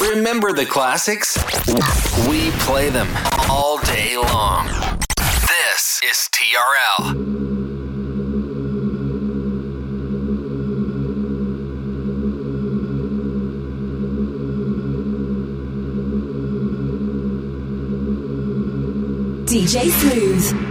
Remember the classics? We play them all day long. This is TRL. DJ Smooth.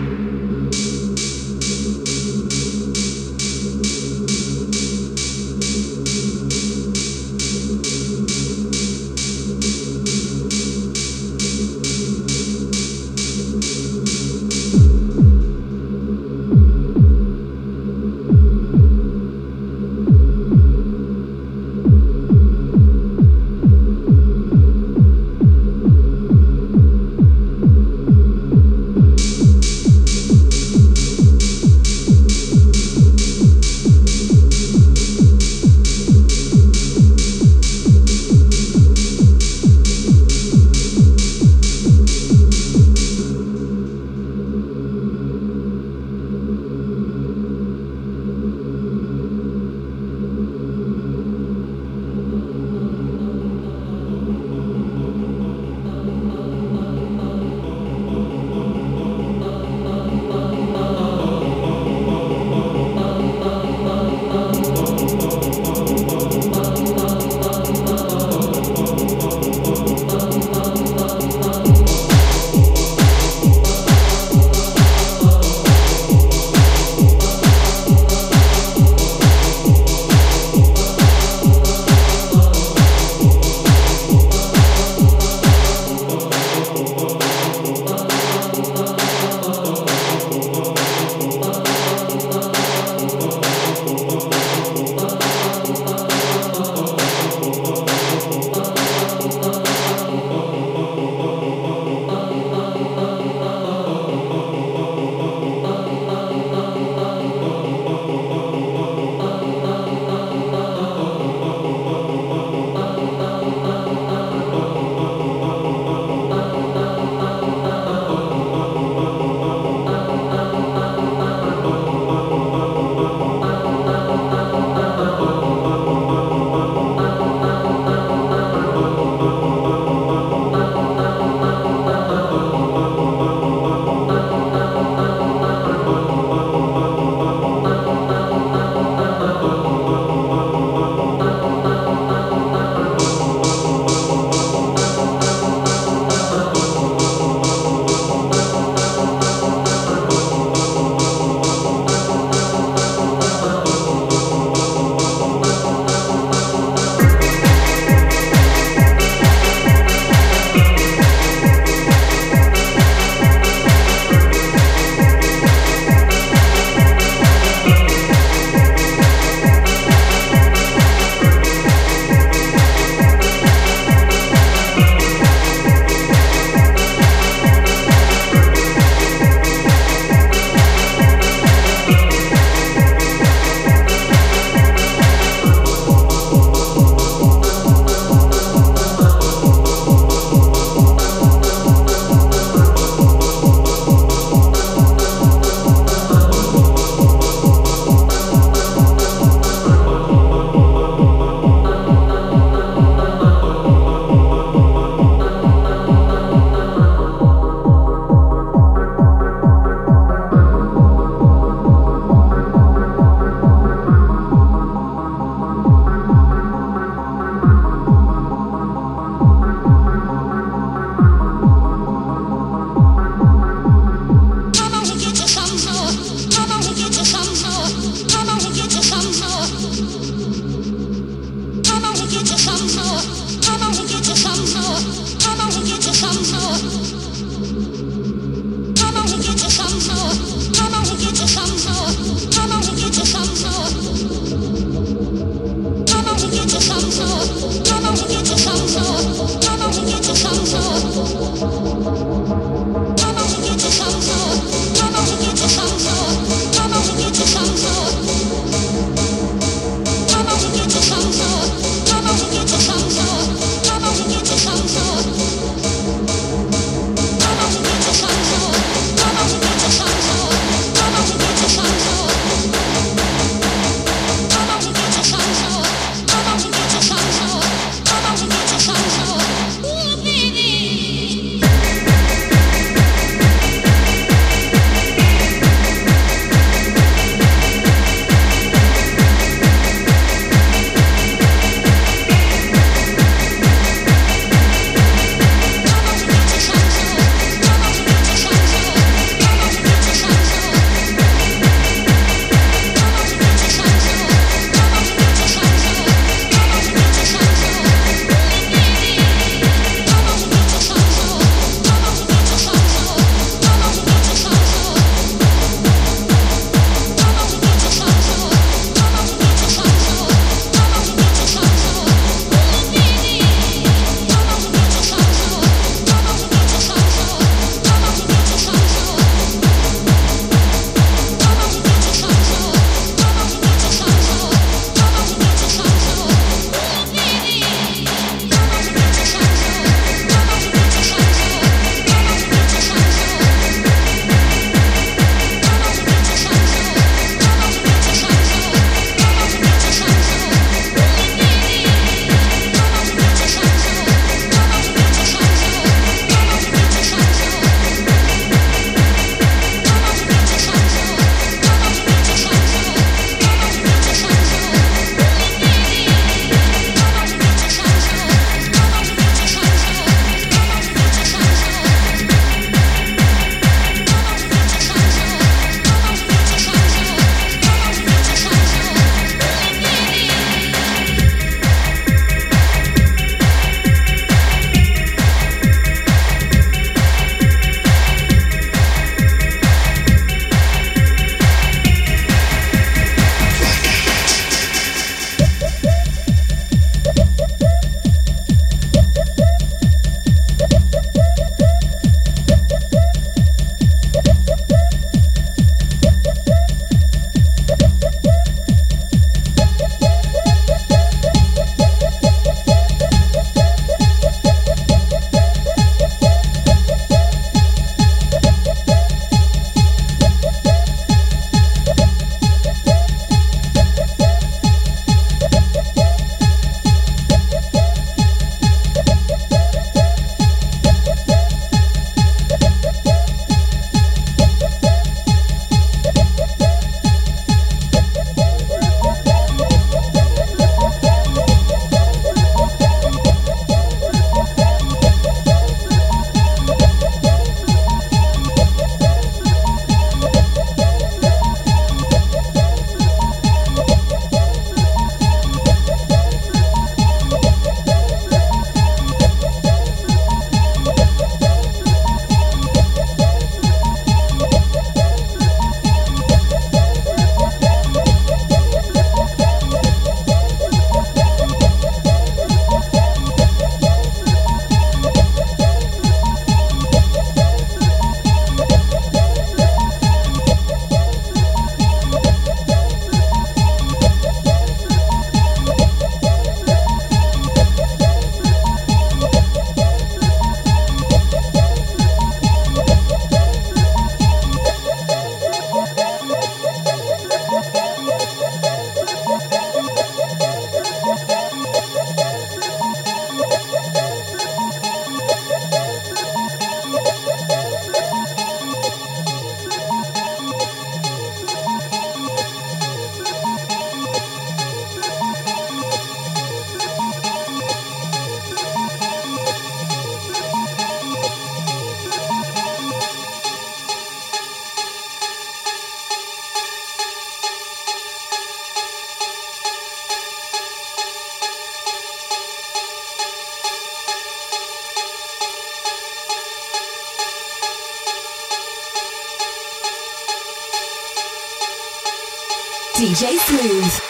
DJ Smooth.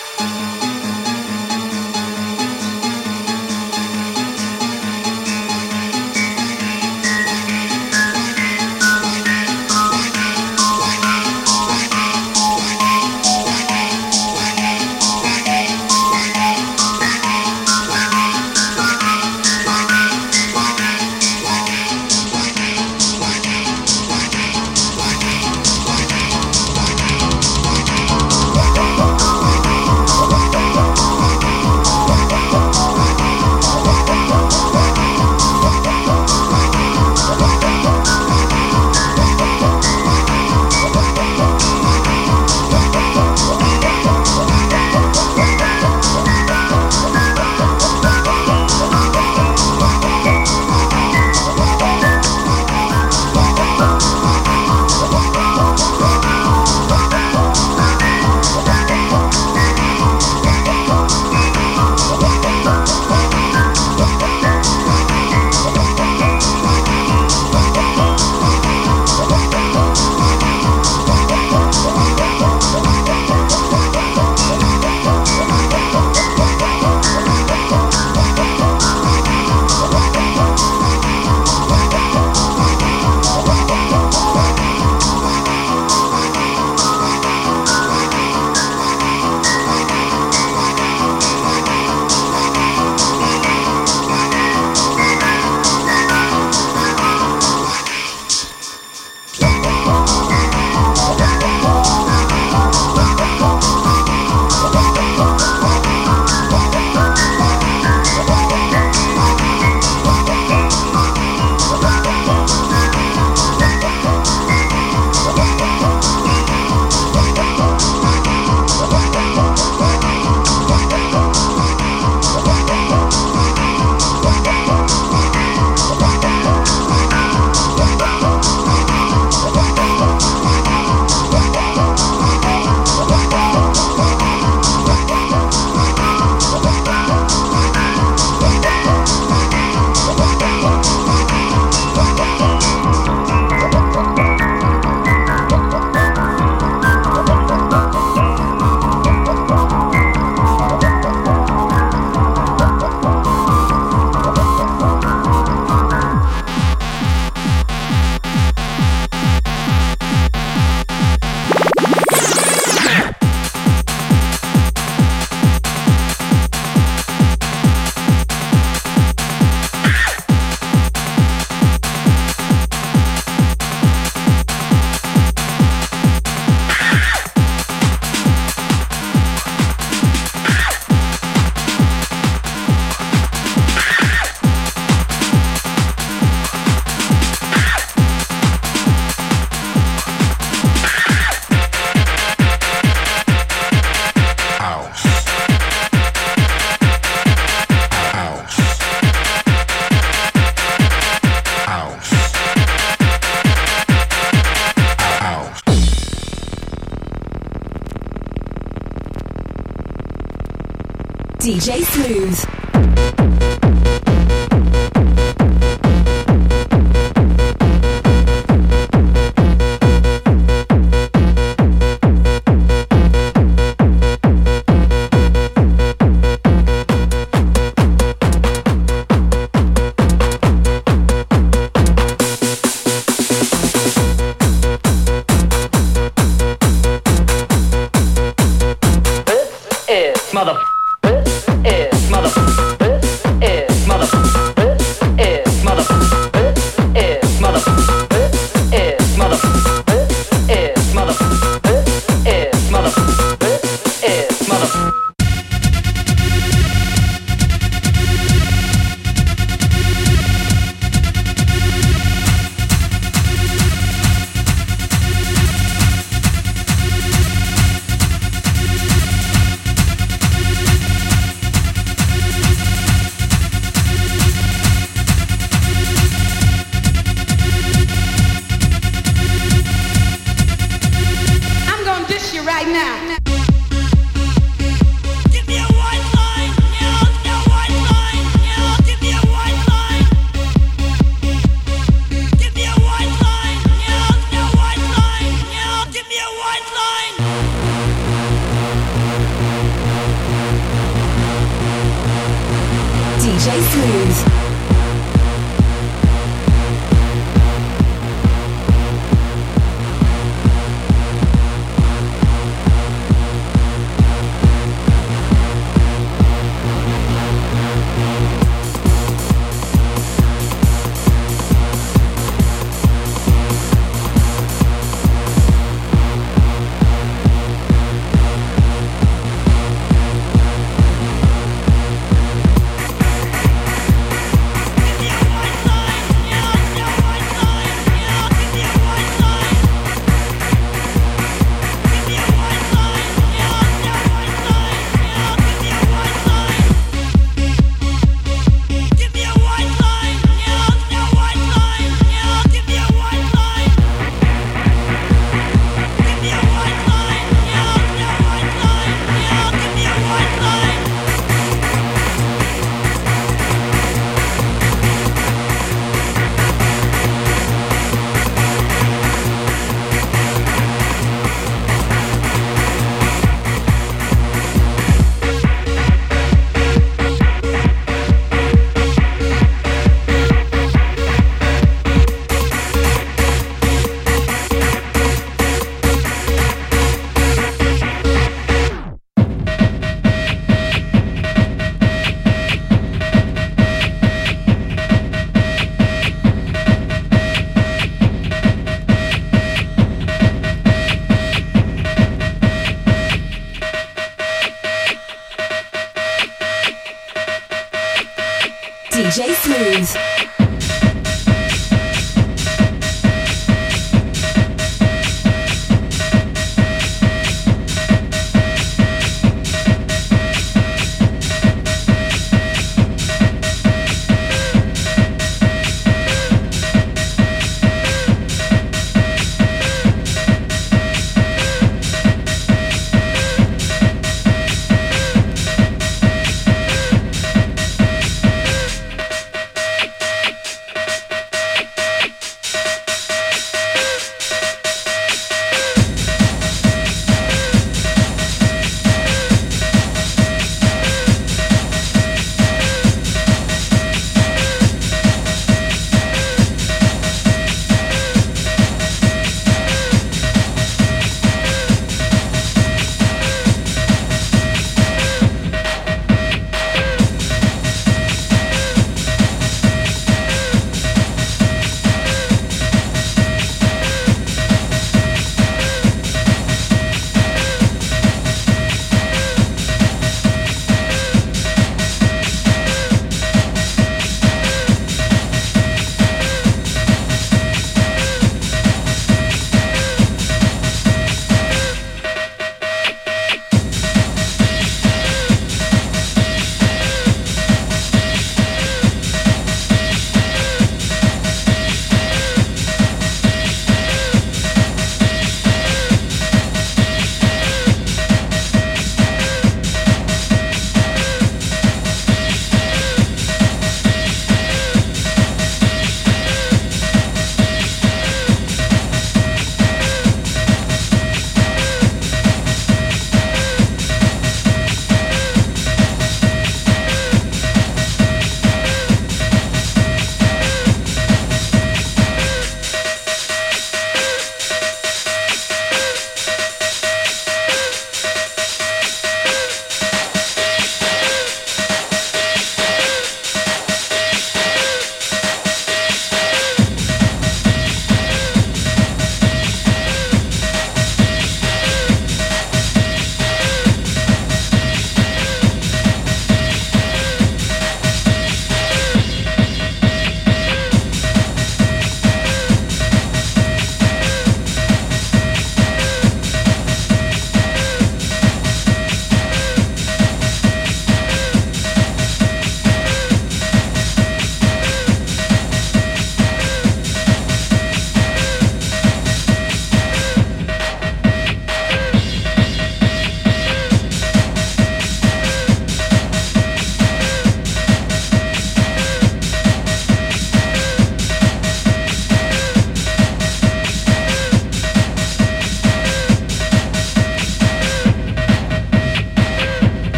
DJ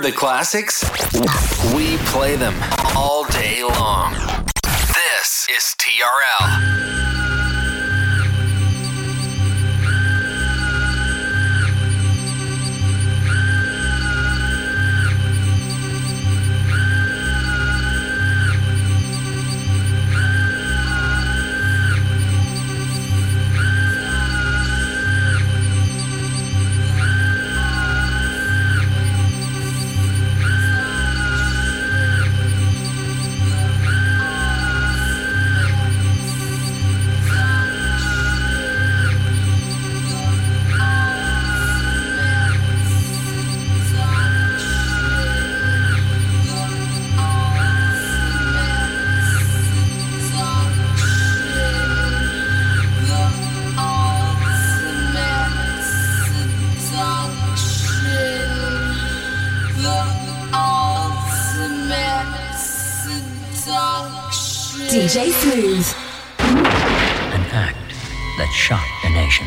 the classics? We play them DJ Smooth. An act that shocked the nation.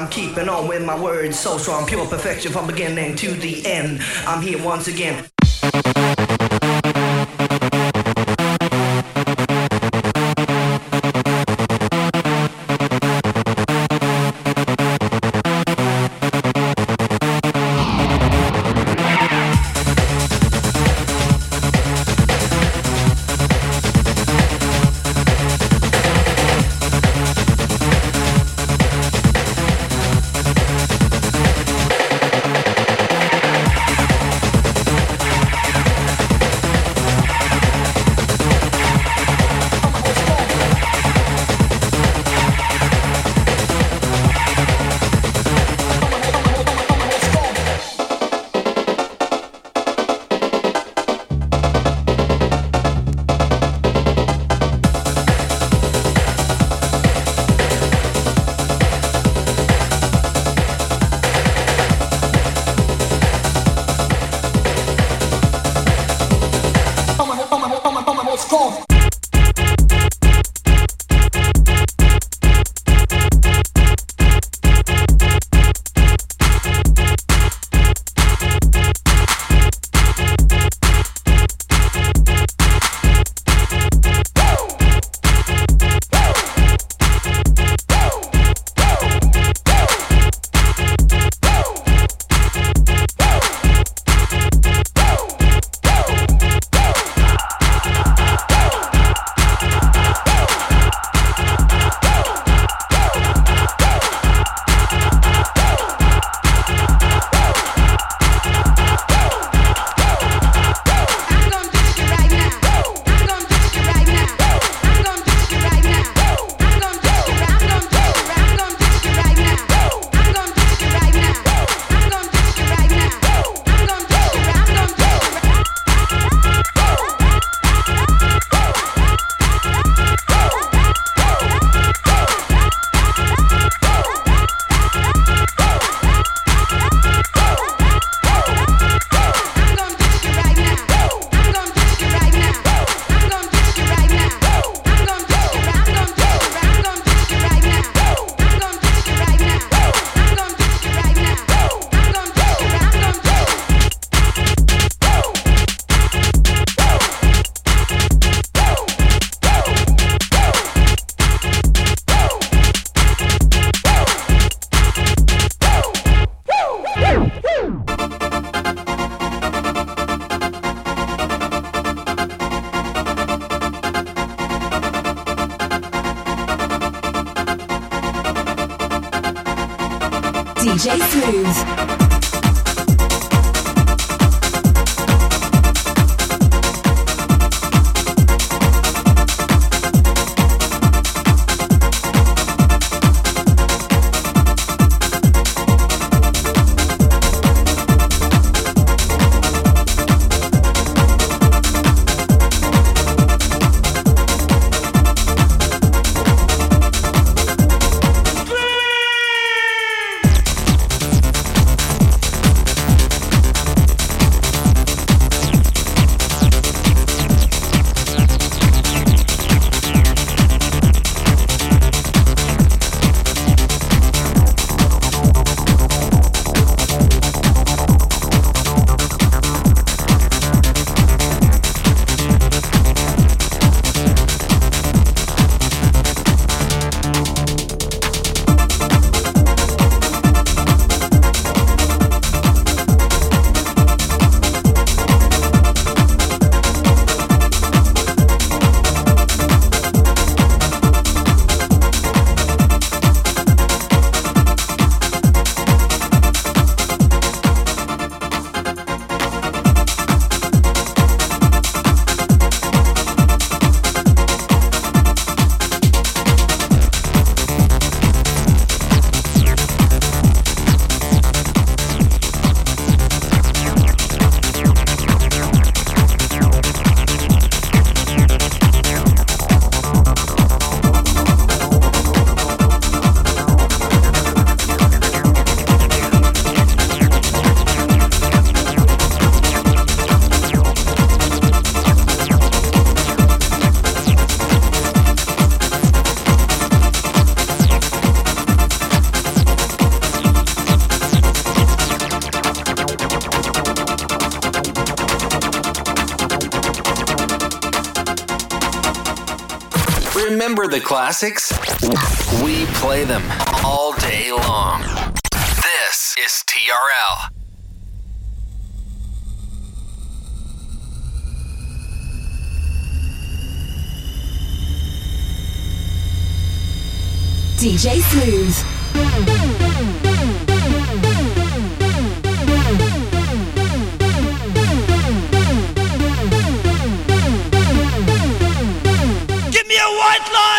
I'm keeping on with my words. So strong, pure perfection from beginning to the end. I'm here once again. The classics? We play them all day long. This is TRL. DJ Smooth. me a white lie.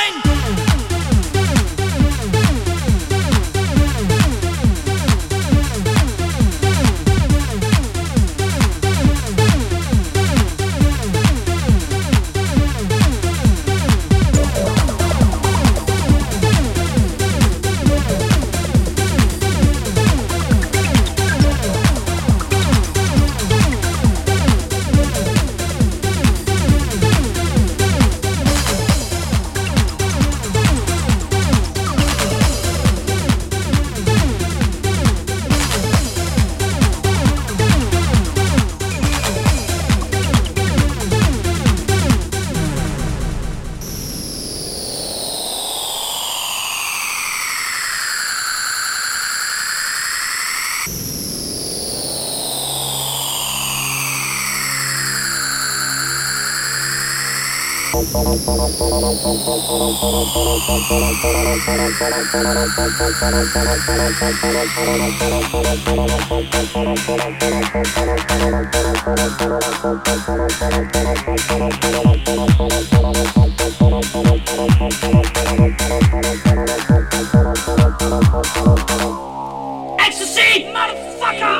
Motherfucker!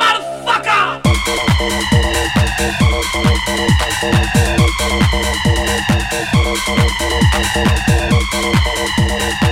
Motherfucker! ポロポロポロポロポロポロポロポロポロポロポロポロポロポロポロ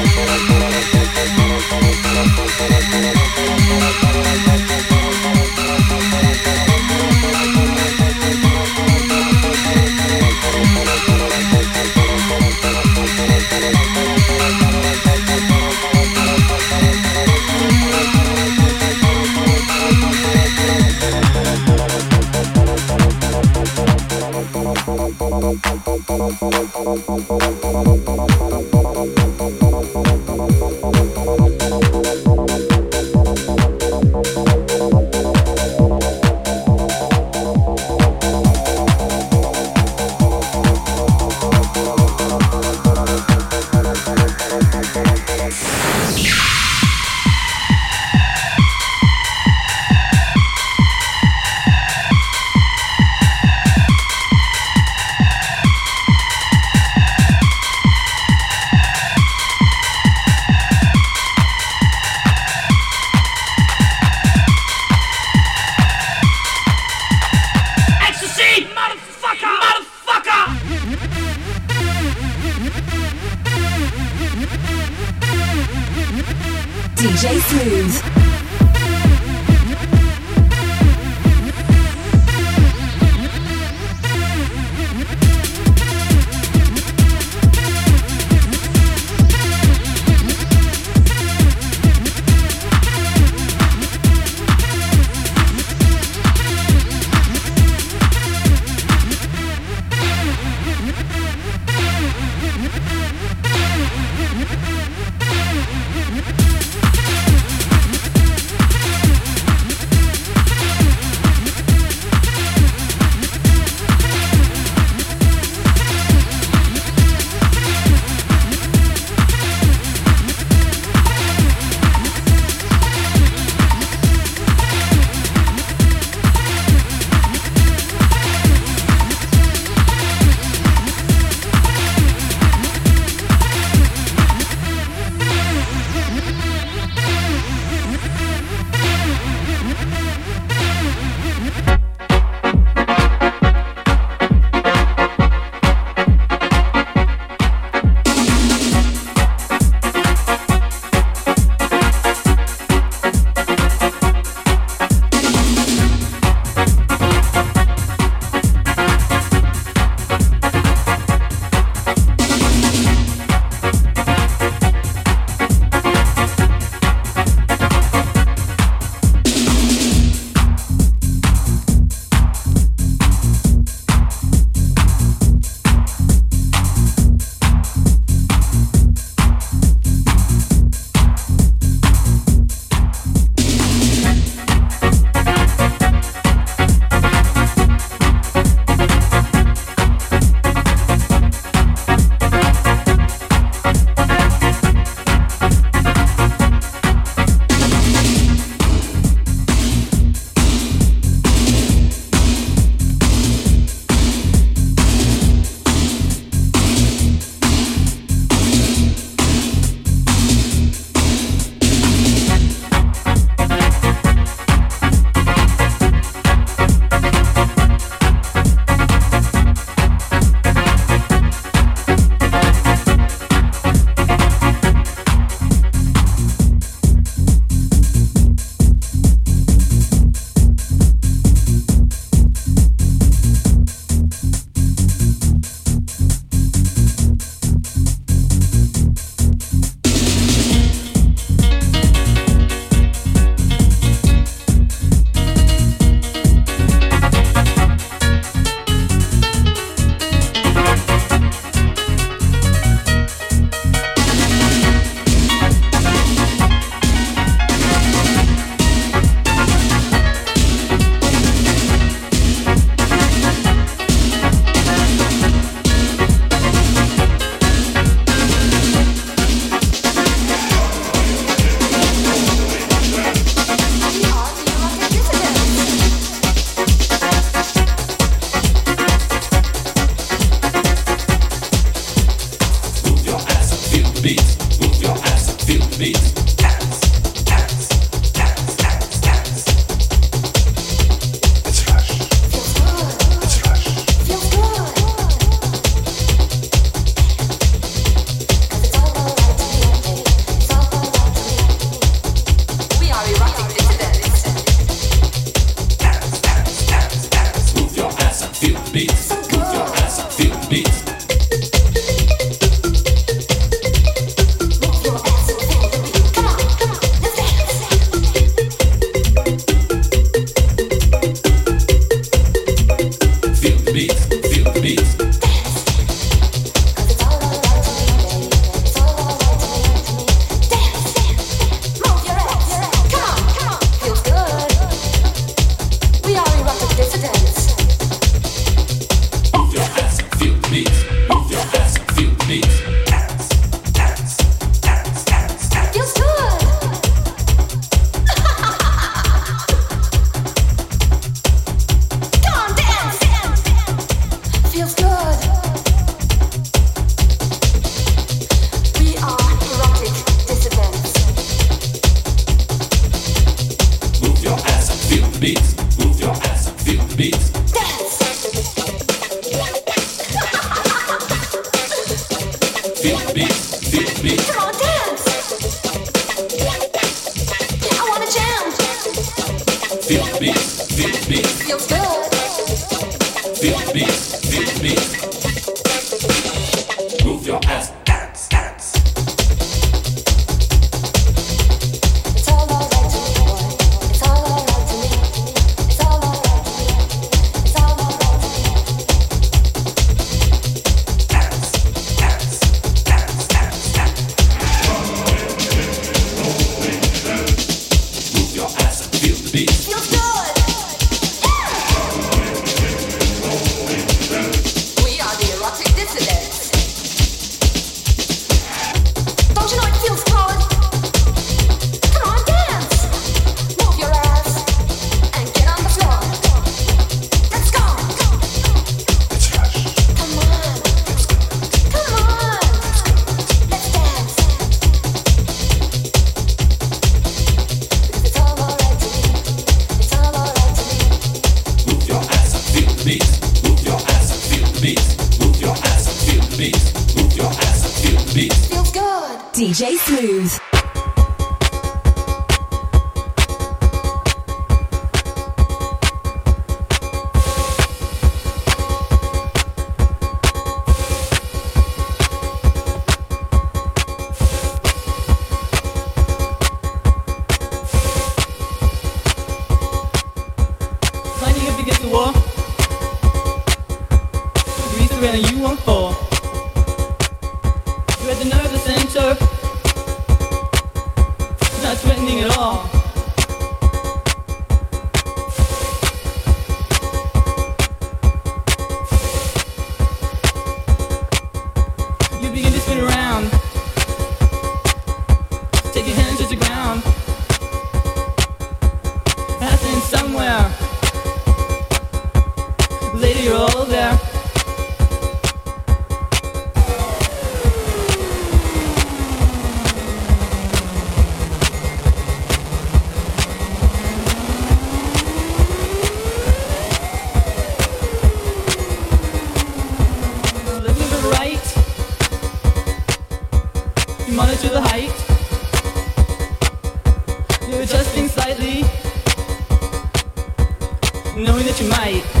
you, might.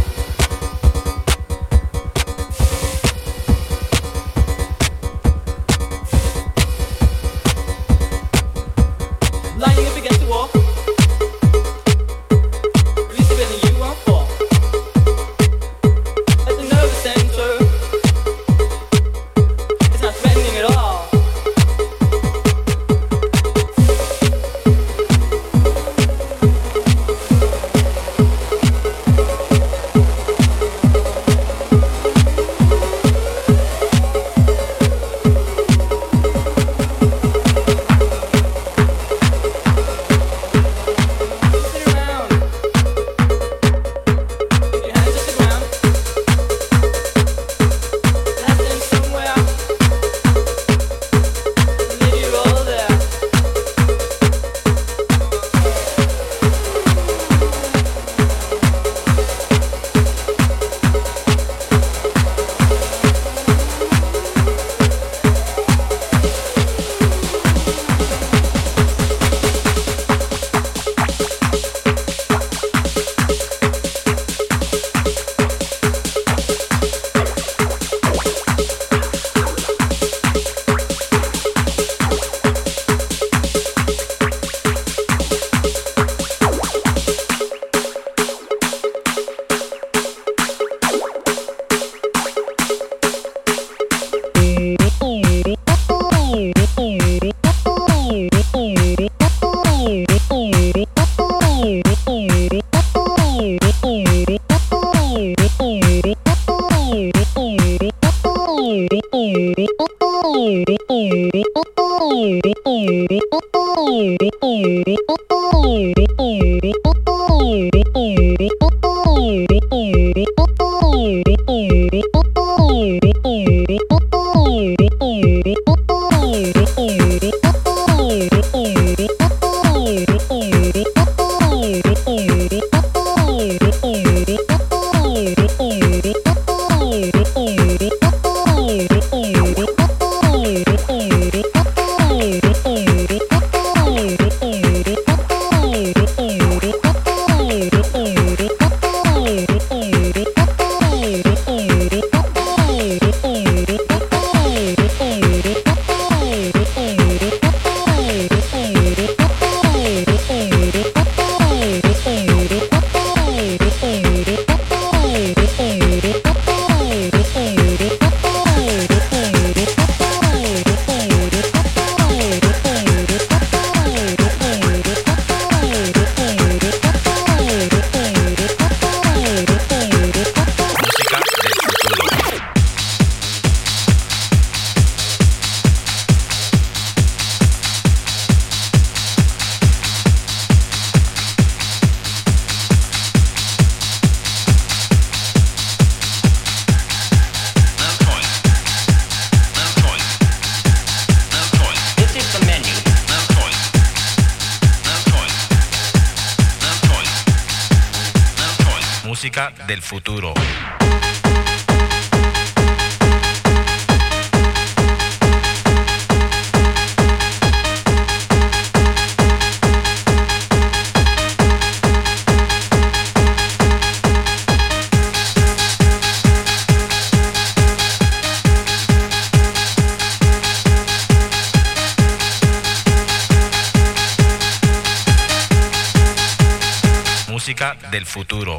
Música del futuro.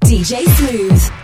DJ Smooth.